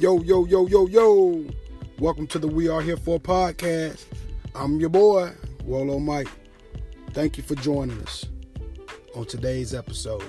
Yo, yo, yo, yo, yo. Welcome to the We Are Here For podcast. I'm your boy, Wolo Mike. Thank you for joining us on today's episode.